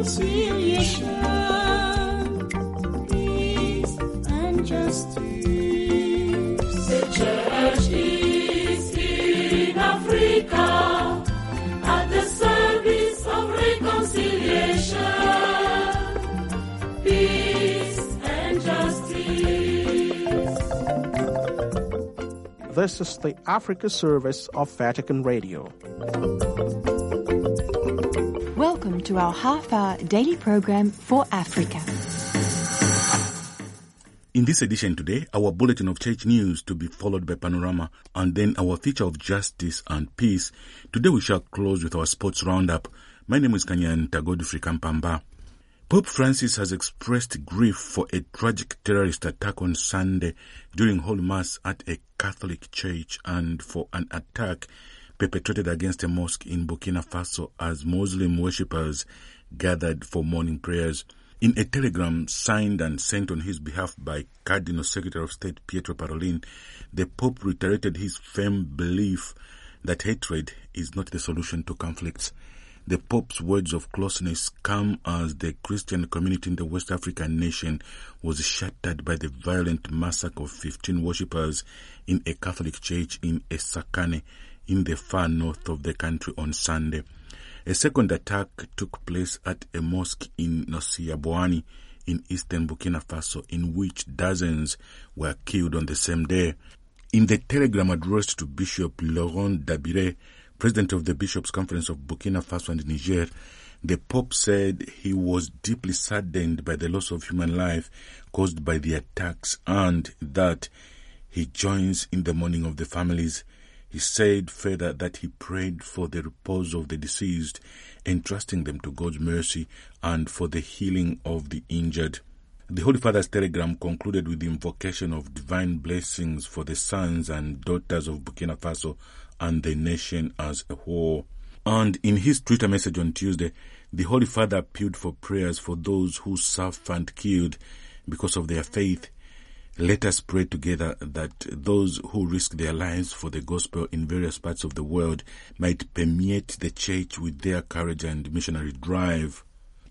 reconciliation, peace, and justice. The church is This is the Africa service of Vatican Radio. Welcome to our half hour daily program for Africa. In this edition today, our bulletin of church news to be followed by panorama and then our feature of justice and peace. Today we shall close with our sports roundup. My name is Kanyanta Godfrey Kampamba. Pope Francis has expressed grief for a tragic terrorist attack on Sunday during Holy Mass at a Catholic church and for an attack perpetrated against a mosque in Burkina Faso as Muslim worshippers gathered for morning prayers. In a telegram signed and sent on his behalf by Cardinal Secretary of State Pietro Parolin, the Pope reiterated his firm belief that hatred is not the solution to conflicts. The Pope's words of closeness come as the Christian community in the West African nation was shattered by the violent massacre of 15 worshippers in a Catholic church in Essakane in the far north of the country on Sunday. A second attack took place at a mosque in Natiaboani in eastern Burkina Faso in which dozens were killed on the same day. In the telegram addressed to Bishop Laurent Dabire, president of the Bishops' Conference of Burkina Faso and Niger, the Pope said he was deeply saddened by the loss of human life caused by the attacks and that he joins in the mourning of the families. He said further that he prayed for the repose of the deceased, entrusting them to God's mercy and for the healing of the injured. The Holy Father's telegram concluded with the invocation of divine blessings for the sons and daughters of Burkina Faso and the nation as a whole. And in his Twitter message on Tuesday, the Holy Father appealed for prayers for those who suffer and killed because of their faith. Let us pray together that those who risk their lives for the gospel in various parts of the world might permeate the church with their courage and missionary drive.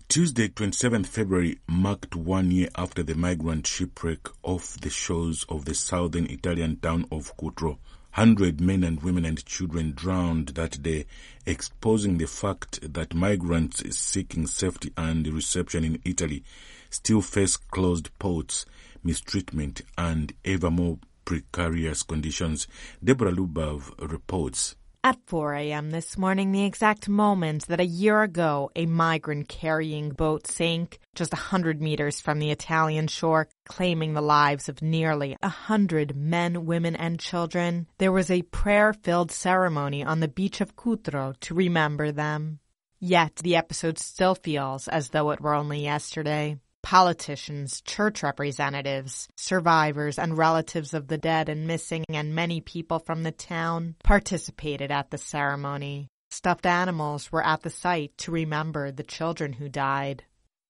Tuesday, 27th February, marked one year after the migrant shipwreck off the shores of the southern Italian town of Cutro. Hundred men and women and children drowned that day, exposing the fact that migrants seeking safety and reception in Italy still face closed ports, mistreatment, and ever more precarious conditions. Deborah Lubov reports. At 4 a.m. this morning, the exact moment that a year ago a migrant carrying boat sank just a hundred meters from the Italian shore, claiming the lives of nearly a hundred men, women, and children, there was a prayer-filled ceremony on the beach of Cutro to remember them. Yet the episode still feels as though it were only yesterday. Politicians, church representatives, survivors, and relatives of the dead and missing, and many people from the town participated at the ceremony. Stuffed animals were at the site to remember the children who died.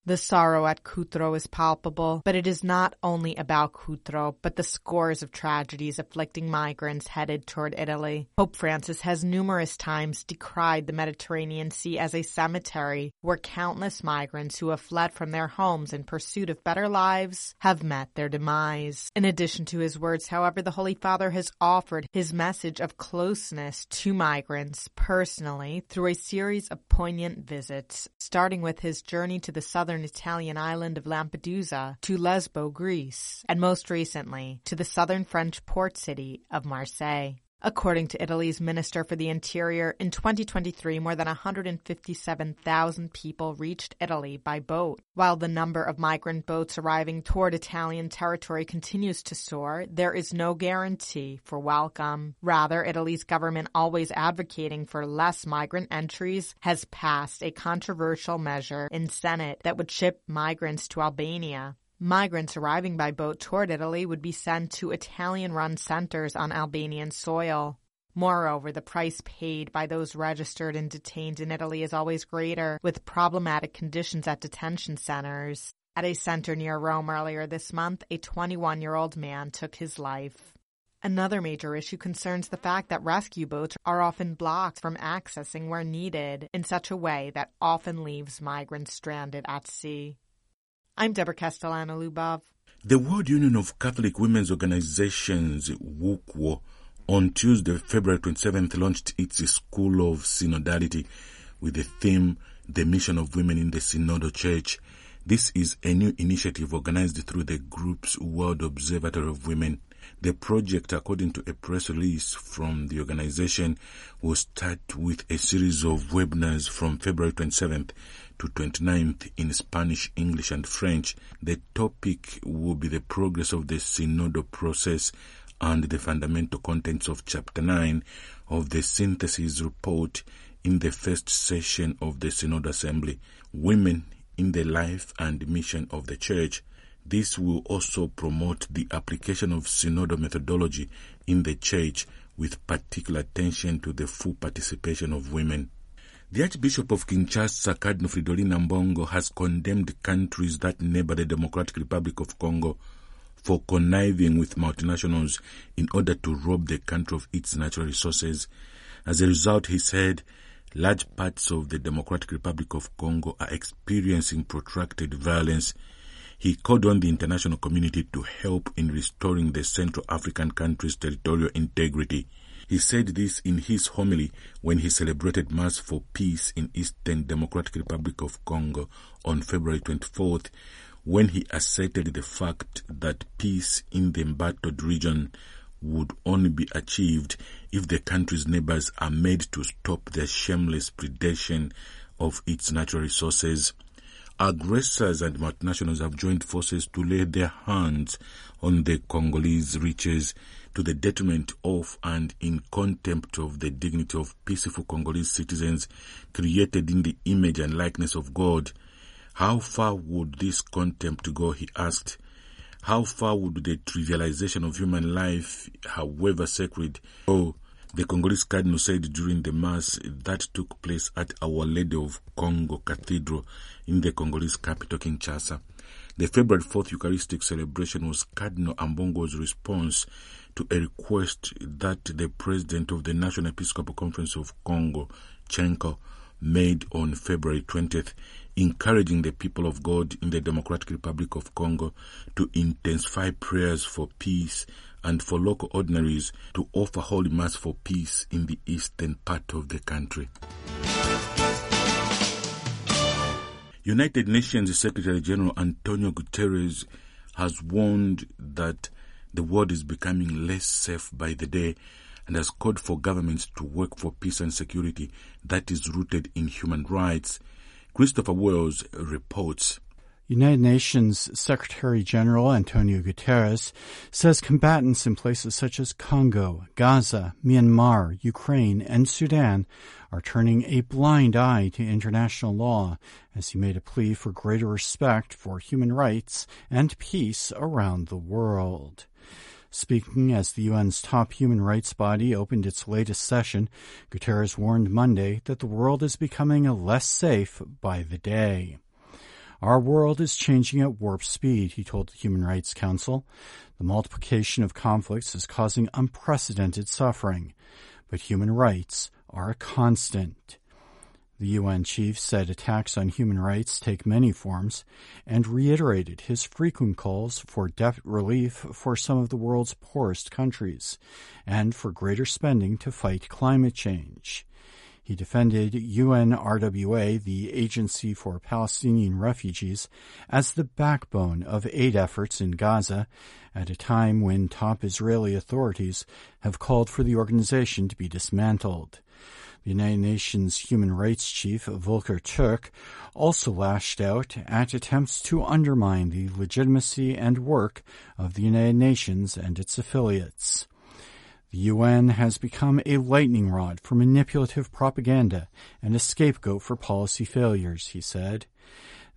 The sorrow at Cutro is palpable, but it is not only about Cutro, but the scores of tragedies afflicting migrants headed toward Italy. Pope Francis has numerous times decried the Mediterranean Sea as a cemetery where countless migrants who have fled from their homes in pursuit of better lives have met their demise. In addition to his words, however, the Holy Father has offered his message of closeness to migrants personally through a series of poignant visits, starting with his journey to the southern Italian island of Lampedusa to Lesbo, Greece, and most recently to the southern French port city of Marseille. According to Italy's Minister for the Interior, in 2023, more than 157,000 people reached Italy by boat. While the number of migrant boats arriving toward Italian territory continues to soar, there is no guarantee for welcome. Rather, Italy's government, always advocating for less migrant entries, has passed a controversial measure in Senate that would ship migrants to Albania. Migrants arriving by boat toward Italy would be sent to Italian run centers on Albanian soil. Moreover, the price paid by those registered and detained in Italy is always greater, with problematic conditions at detention centers. At a center near Rome earlier this month, a 21 year old man took his life. Another major issue concerns the fact that rescue boats are often blocked from accessing where needed in such a way that often leaves migrants stranded at sea. I'm Deborah Castellano Lubov. The World Union of Catholic Women's Organizations, WUCWO, on Tuesday, February 27th, launched its School of Synodality with the theme The Mission of Women in the Synodal Church. This is a new initiative organized through the group's World Observatory of Women. The project, according to a press release from the organization, will start with a series of webinars from February 27th to 29th in Spanish, English, and French. The topic will be the progress of the synodal process and the fundamental contents of Chapter 9 of the synthesis report in the first session of the Synod Assembly. Women in the life and mission of the Church. This will also promote the application of synodal methodology in the Church with particular attention to the full participation of women. The Archbishop of Kinshasa, Cardinal Fridolin Ambongo, has condemned countries that neighbor the Democratic Republic of Congo for conniving with multinationals in order to rob the country of its natural resources. As a result, he said, large parts of the Democratic Republic of Congo are experiencing protracted violence. He called on the international community to help in restoring the Central African country's territorial integrity. He said this in his homily when he celebrated Mass for Peace in Eastern Democratic Republic of Congo on February 24th, when he asserted the fact that peace in the embattled region would only be achieved if the country's neighbors are made to stop their shameless predation of its natural resources. Aggressors and multinationals have joined forces to lay their hands on the Congolese riches to the detriment of and in contempt of the dignity of peaceful Congolese citizens created in the image and likeness of God. How far would this contempt go? He asked. How far would the trivialization of human life, however sacred, go? The Congolese Cardinal said during the Mass that took place at Our Lady of Congo Cathedral in the Congolese capital, Kinshasa. The February 4th Eucharistic celebration was Cardinal Ambongo's response to a request that the President of the National Episcopal Conference of Congo, CENCO, made on February 20th, encouraging the people of God in the Democratic Republic of Congo to intensify prayers for peace and for local ordinaries to offer Holy Mass for peace in the eastern part of the country. United Nations Secretary General Antonio Guterres has warned that the world is becoming less safe by the day and has called for governments to work for peace and security that is rooted in human rights. Christopher Wells reports. United Nations Secretary General Antonio Guterres says combatants in places such as Congo, Gaza, Myanmar, Ukraine, and Sudan are turning a blind eye to international law as he made a plea for greater respect for human rights and peace around the world. Speaking as the UN's top human rights body opened its latest session, Guterres warned Monday that the world is becoming less safe by the day. Our world is changing at warp speed, he told the Human Rights Council. The multiplication of conflicts is causing unprecedented suffering, but human rights are a constant. The UN chief said attacks on human rights take many forms and reiterated his frequent calls for debt relief for some of the world's poorest countries and for greater spending to fight climate change. He defended UNRWA, the Agency for Palestinian Refugees, as the backbone of aid efforts in Gaza at a time when top Israeli authorities have called for the organization to be dismantled. The United Nations Human Rights Chief Volker Turk also lashed out at attempts to undermine the legitimacy and work of the United Nations and its affiliates. The UN has become a lightning rod for manipulative propaganda and a scapegoat for policy failures, he said.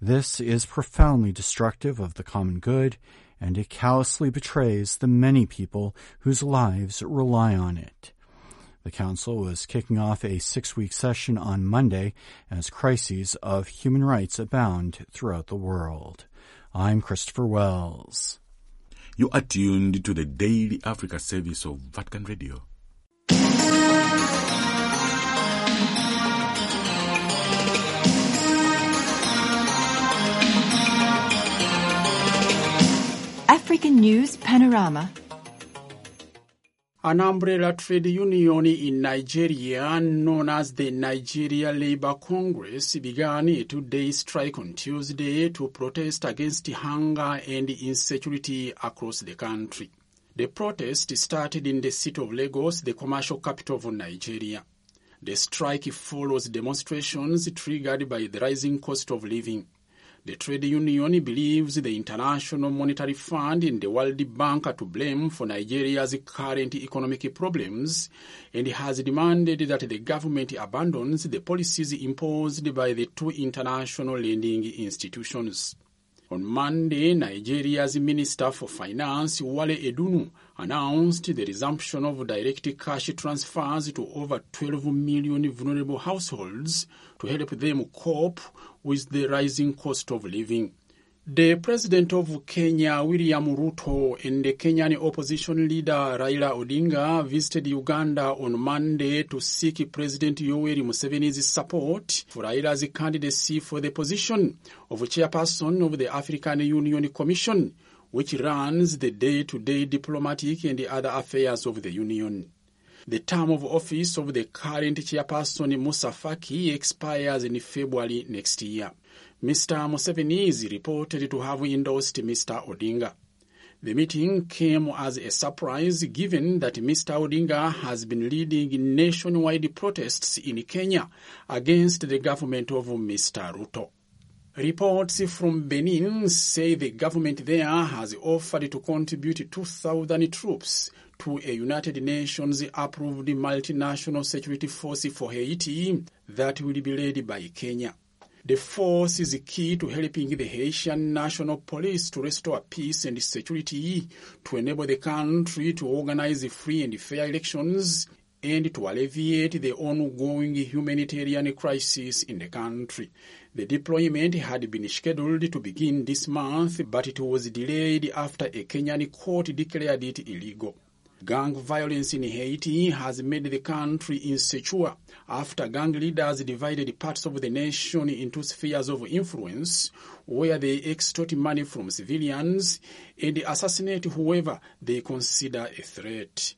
This is profoundly destructive of the common good, and it callously betrays the many people whose lives rely on it. The Council was kicking off a six week session on Monday as crises of human rights abound throughout the world. I'm Christopher Wells. You are tuned to the Daily Africa service of Vatican Radio. African News Panorama. An umbrella trade union in Nigeria, known as the Nigeria Labour Congress, began a two day strike on Tuesday to protest against hunger and insecurity across the country. The protest started in the city of Lagos, the commercial capital of Nigeria. The strike follows demonstrations triggered by the rising cost of living. The trade union believes the International Monetary Fund and the World Bank are to blame for Nigeria's current economic problems and has demanded that the government abandons the policies imposed by the two international lending institutions. On Monday, Nigeria's Minister for Finance, Wale Edun, announced the resumption of direct cash transfers to over 12 million vulnerable households to help them cope with the rising cost of living. The president of Kenya, William Ruto, and the Kenyan opposition leader Raila Odinga visited Uganda on Monday to seek President Yoweri Museveni's support for Raila's candidacy for the position of chairperson of the African Union Commission, which runs the day-to-day diplomatic and other affairs of the Union. The term of office of the current chairperson Musa Faki expires in February next year. Mr. Museveni is reported to have endorsed Mr. Odinga. The meeting came as a surprise given that Mr. Odinga has been leading nationwide protests in Kenya against the government of Mr. Ruto. Reports from Benin say the government there has offered to contribute 2,000 troops to a United Nations approved multinational security force for Haiti that will be led by Kenya. The force is key to helping the Haitian National Police to restore peace and security, to enable the country to organize free and fair elections, and to alleviate the ongoing humanitarian crisis in the country. The deployment had been scheduled to begin this month, but it was delayed after a Kenyan court declared it illegal. Gang violence in Haiti has made the country insecure after gang leaders divided parts of the nation into spheres of influence where they extort money from civilians and assassinate whoever they consider a threat.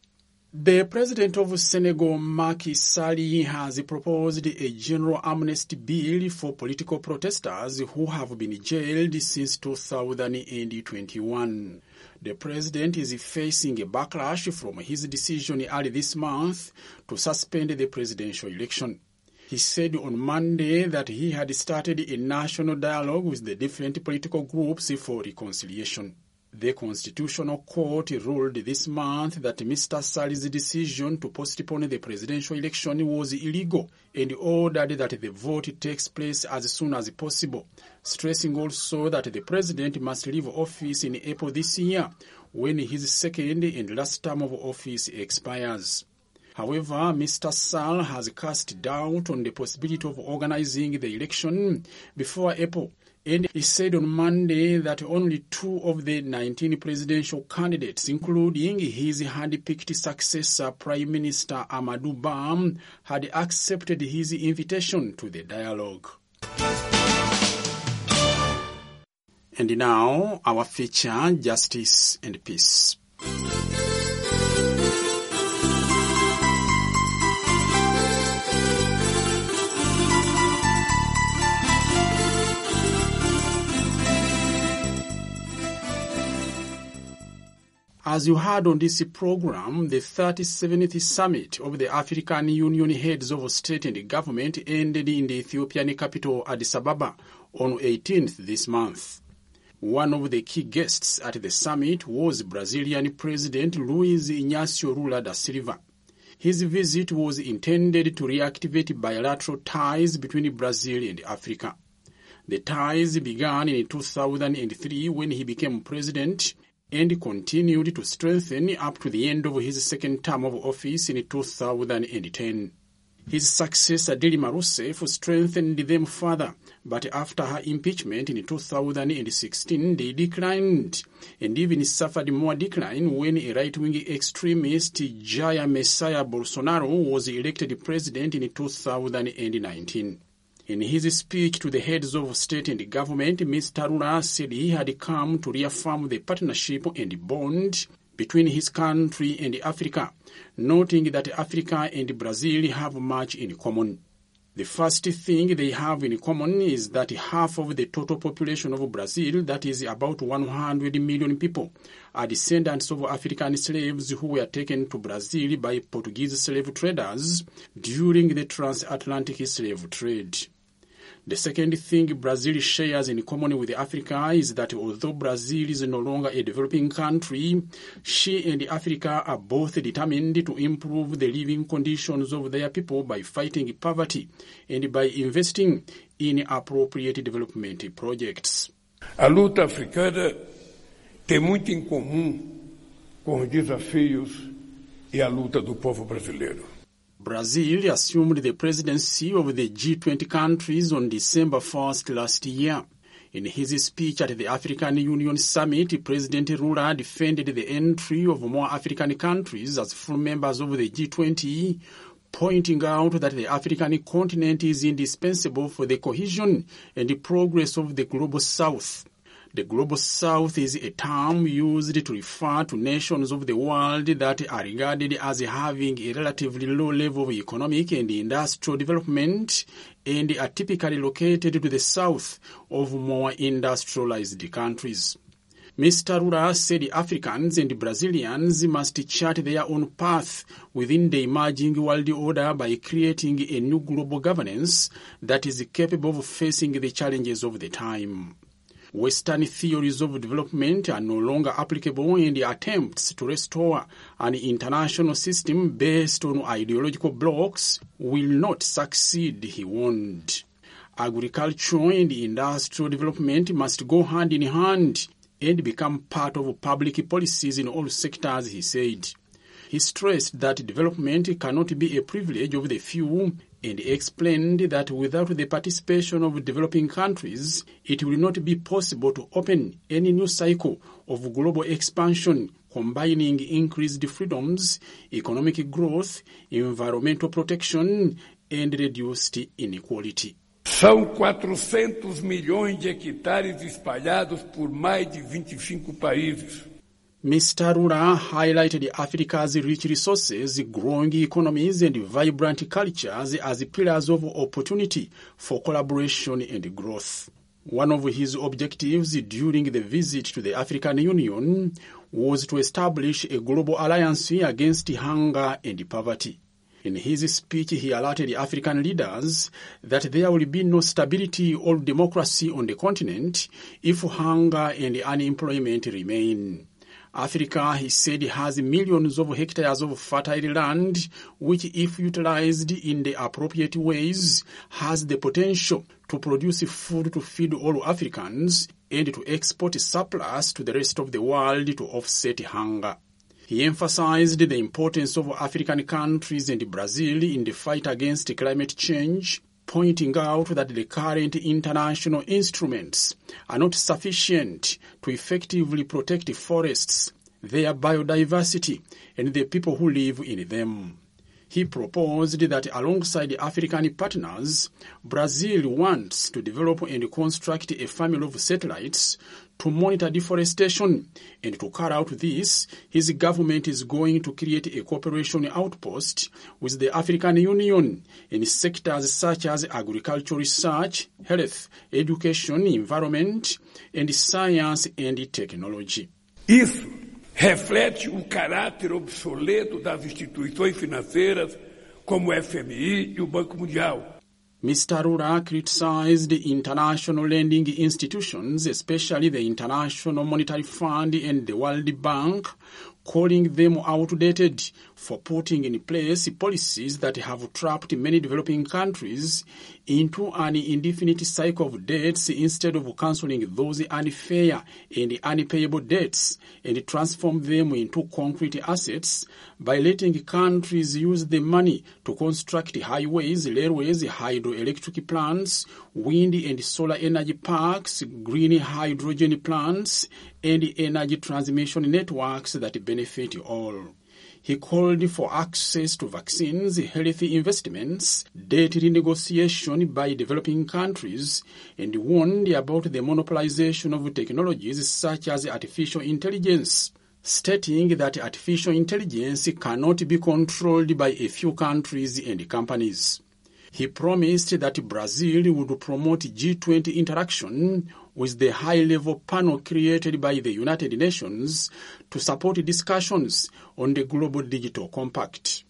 The president of Senegal, Macky Sall, has proposed a general amnesty bill for political protesters who have been jailed since 2021. The president is facing a backlash from his decision early this month to suspend the presidential election. He said on Monday that he had started a national dialogue with the different political groups for reconciliation. The Constitutional Court ruled this month that Mr. Sall's decision to postpone the presidential election was illegal and ordered that the vote takes place as soon as possible, stressing also that the president must leave office in April this year when his second and last term of office expires. However, Mr. Sal has cast doubt on the possibility of organizing the election before April and he said on Monday that only two of the 19 presidential candidates, including his hand-picked successor, Prime Minister Amadou Bam, had accepted his invitation to the dialogue. And now, our feature, Justice and Peace. As you heard on this program, the 37th summit of the African Union heads of state and government ended in the Ethiopian capital Addis Ababa on 18th this month. One of the key guests at the summit was Brazilian President Luiz Inacio Lula da Silva. His visit was intended to reactivate bilateral ties between Brazil and Africa. The ties began in 2003 when he became president and continued to strengthen up to the end of his second term of office in 2010. His successor Dilma Rousseff strengthened them further, but after her impeachment in 2016 they declined and even suffered more decline when a right-wing extremist Jair Messiah Bolsonaro was elected president in 2019. In his speech to the heads of state and government, Mr. Lula said he had come to reaffirm the partnership and bond between his country and Africa, noting that Africa and Brazil have much in common. The first thing they have in common is that half of the total population of Brazil, that is about 100 million people, are descendants of African slaves who were taken to Brazil by Portuguese slave traders during the transatlantic slave trade. The second thing Brazil shares in common with Africa is that although Brazil is no longer a developing country, she and Africa are both determined to improve the living conditions of their people by fighting poverty and by investing in appropriate development projects. A luta africana tem muito em comum com os desafios e a luta do povo brasileiro. Brazil assumed the presidency of the G20 countries on December 1st last year. In his speech at the African Union Summit, President Lula defended the entry of more African countries as full members of the G20, pointing out that the African continent is indispensable for the cohesion and progress of the global south. The Global South is a term used to refer to nations of the world that are regarded as having a relatively low level of economic and industrial development and are typically located to the south of more industrialized countries. Mr. Lula said Africans and Brazilians must chart their own path within the emerging world order by creating a new global governance that is capable of facing the challenges of the time. Western theories of development are no longer applicable and attempts to restore an international system based on ideological blocks will not succeed, he warned. Agriculture and industrial development must go hand in hand and become part of public policies in all sectors, he said. He stressed that development cannot be a privilege of the few and explained that without the participation of developing countries, it will not be possible to open any new cycle of global expansion combining increased freedoms, economic growth, environmental protection, and reduced inequality. São 400 milhões de hectares espalhados por mais de 25 países. Mr. Rula highlighted Africa's rich resources, growing economies, and vibrant cultures as pillars of opportunity for collaboration and growth. One of his objectives during the visit to the African Union was to establish a global alliance against hunger and poverty. In his speech, he alerted African leaders that there will be no stability or democracy on the continent if hunger and unemployment remain. Africa, he said, has millions of hectares of fertile land, which, if utilized in the appropriate ways, has the potential to produce food to feed all Africans and to export surplus to the rest of the world to offset hunger. He emphasized the importance of African countries and Brazil in the fight against climate change, pointing out that the current international instruments are not sufficient to effectively protect forests, their biodiversity, and the people who live in them. He proposed that alongside African partners, Brazil wants to develop and construct a family of satellites to monitor deforestation, and to carry out this, his government is going to create a cooperation outpost with the African Union in sectors such as agricultural research, health, education, environment, and science and technology. Isso reflete o caráter obsoleto das instituições financeiras como o FMI e o Banco Mundial. Mr. Lula criticized international lending institutions, especially the International Monetary Fund and the World Bank, calling them outdated for putting in place policies that have trapped many developing countries into an indefinite cycle of debts instead of cancelling those unfair and unpayable debts and transform them into concrete assets by letting countries use the money to construct highways, railways, hydroelectric plants, wind and solar energy parks, green hydrogen plants, and energy transmission networks that benefit all. He called for access to vaccines, healthy investments, debt renegotiation by developing countries, and warned about the monopolization of technologies such as artificial intelligence, stating that artificial intelligence cannot be controlled by a few countries and companies. He promised that Brazil would promote G20 interaction with the high level panel created by the United Nations to support discussions on the Global Digital Compact.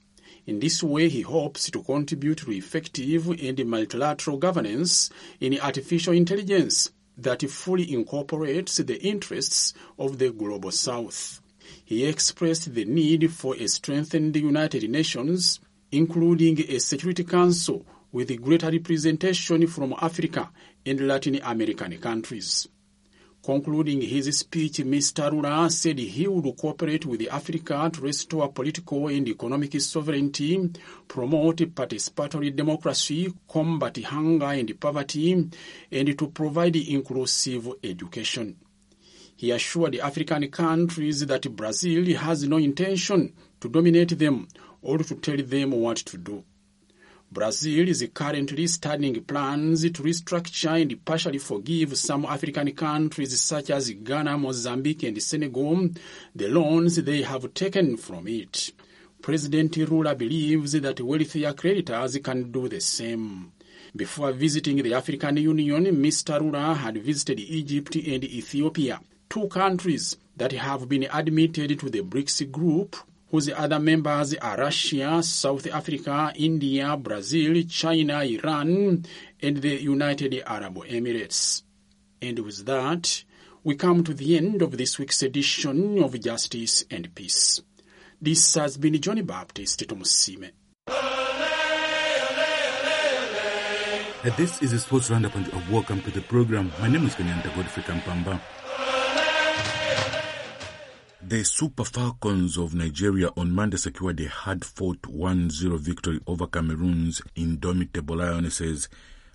In this way, he hopes to contribute to effective and multilateral governance in artificial intelligence that fully incorporates the interests of the Global South. He expressed the need for a strengthened United Nations, including a Security Council with greater representation from Africa and Latin American countries. Concluding his speech, Mr. Lula said he would cooperate with Africa to restore political and economic sovereignty, promote participatory democracy, combat hunger and poverty, and to provide inclusive education. He assured African countries that Brazil has no intention to dominate them or to tell them what to do. Brazil is currently studying plans to restructure and partially forgive some African countries such as Ghana, Mozambique, and Senegal the loans they have taken from it. President Lula believes that wealthier creditors can do the same. Before visiting the African Union, Mr. Lula had visited Egypt and Ethiopia, two countries that have been admitted to the BRICS group whose other members are Russia, South Africa, India, Brazil, China, Iran, and the United Arab Emirates. And with that, we come to the end of this week's edition of Justice and Peace. This has been Johnny Baptist Tumusiime. This is a sports roundup and welcome to the program. My name is Kanyanta Godfrey Kampamba. The Super Falcons of Nigeria on Monday secured a hard-fought 1-0 victory over Cameroon's indomitable Lionesses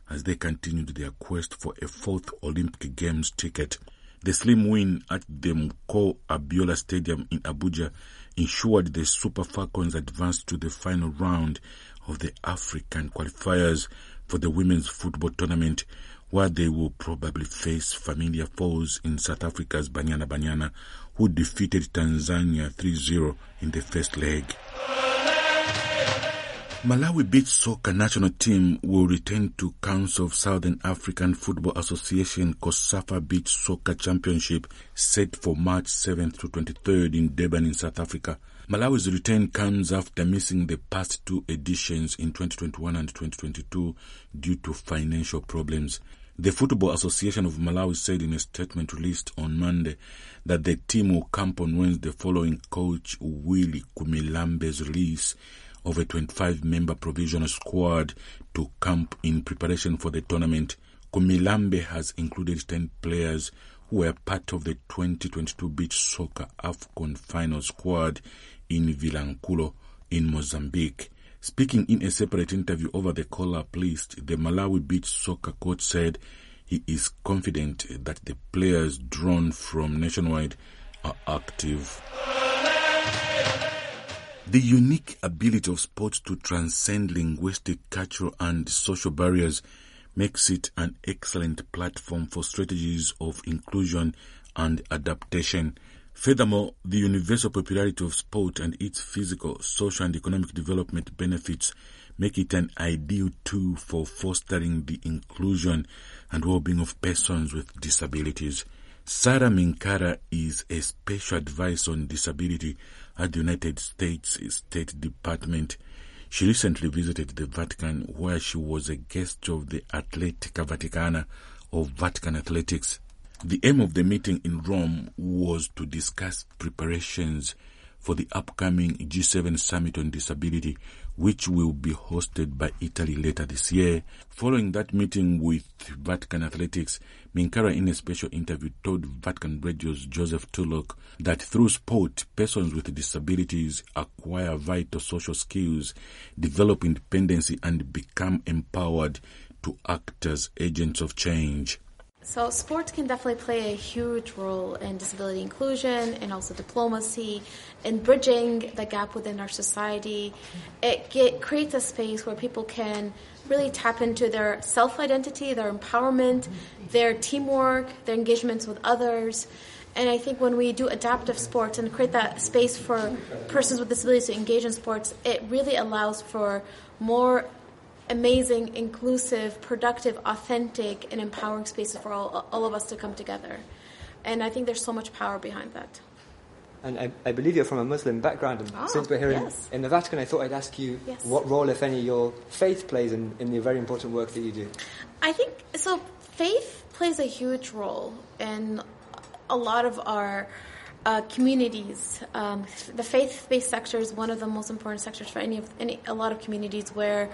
as they continued their quest for a fourth Olympic Games ticket. The slim win at the Mko Abiola Stadium in Abuja ensured the Super Falcons advanced to the final round of the African qualifiers for the women's football tournament where they will probably face familiar foes in South Africa's Banyana Banyana who defeated Tanzania 3-0 in the first leg. Malawi Beach Soccer national team will return to Council of Southern African Football Association COSAFA Beach Soccer Championship set for March 7th to 23rd in Durban in South Africa. Malawi's return comes after missing the past two editions in 2021 and 2022 due to financial problems. The Football Association of Malawi said in a statement released on Monday that the team will camp on Wednesday following coach Willie Kumilambe's release of a 25 member provisional squad to camp in preparation for the tournament. Kumilambe has included 10 players who were part of the 2022 beach soccer AFCON final squad in Vilanculo in Mozambique. Speaking in a separate interview over the call-up the Malawi beach soccer coach said he is confident that the players drawn from nationwide are active. The unique ability of sports to transcend linguistic, cultural, and social barriers makes it an excellent platform for strategies of inclusion and adaptation. Furthermore, the universal popularity of sport and its physical, social, and economic development benefits make it an ideal tool for fostering the inclusion and well-being of persons with disabilities. Sarah Minkara is a special advisor on disability at the United States State Department. She recently visited the Vatican where she was a guest of the Atletica Vaticana of Vatican Athletics. The aim of the meeting in Rome was to discuss preparations for the upcoming G7 Summit on Disability, which will be hosted by Italy later this year. Following that meeting with Vatican Athletics, Minkara, in a special interview, told Vatican Radio's Joseph Tulloch that through sport, persons with disabilities acquire vital social skills, develop independence, and become empowered to act as agents of change. So, sports can definitely play a huge role in disability inclusion and also diplomacy, in bridging the gap within our society. It get, creates a space where people can really tap into their self identity, their empowerment, their teamwork, their engagements with others. And I think when we do adaptive sports and create that space for persons with disabilities to engage in sports, it really allows for more amazing, inclusive, productive, authentic, and empowering spaces for all, all of us to come together. And I think there's so much power behind that. And I, I believe you're from a Muslim background. And Ah, since we're here yes. in, in the Vatican, I thought I'd ask you Yes. what role, if any, your faith plays in, in the very important work that you do. I think so. Faith plays a huge role in a lot of our uh, communities. Um, the faith-based sector is one of the most important sectors for any of any a lot of communities where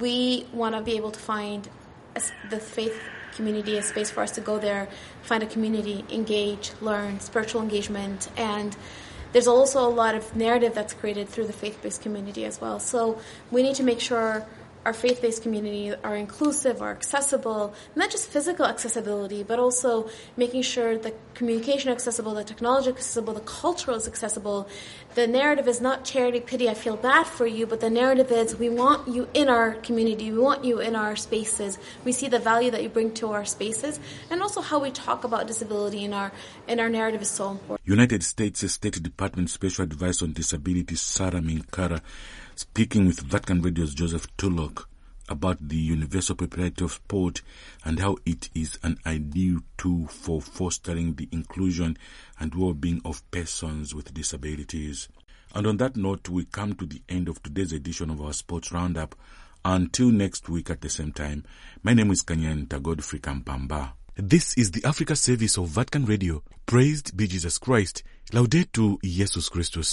we want to be able to find a the faith community a space for us to go there, find a community, engage, learn, spiritual engagement, and there's also a lot of narrative that's created through the faith-based community as well. So we need to make sure our faith-based community are inclusive, are accessible, not just physical accessibility, but also making sure the communication accessible, the technology accessible, the cultural is accessible. The narrative is not charity, pity, I feel bad for you, but the narrative is we want you in our community, we want you in our spaces. We see the value that you bring to our spaces, and also how we talk about disability in our in our narrative is so important. United States State Department Special Advisor on Disability Sarah Minkara speaking with Vatican Radio's Joseph Tulloch about the universal of sport and how it is an ideal tool for fostering the inclusion and well-being of persons with disabilities. And on that note, we come to the end of today's edition of our Sports Roundup. Until next week at the same time, my name is Kanyanta Godfrey Kampamba. This is the Africa service of Vatican Radio. Praised be Jesus Christ. Laudetur Jesus Christus.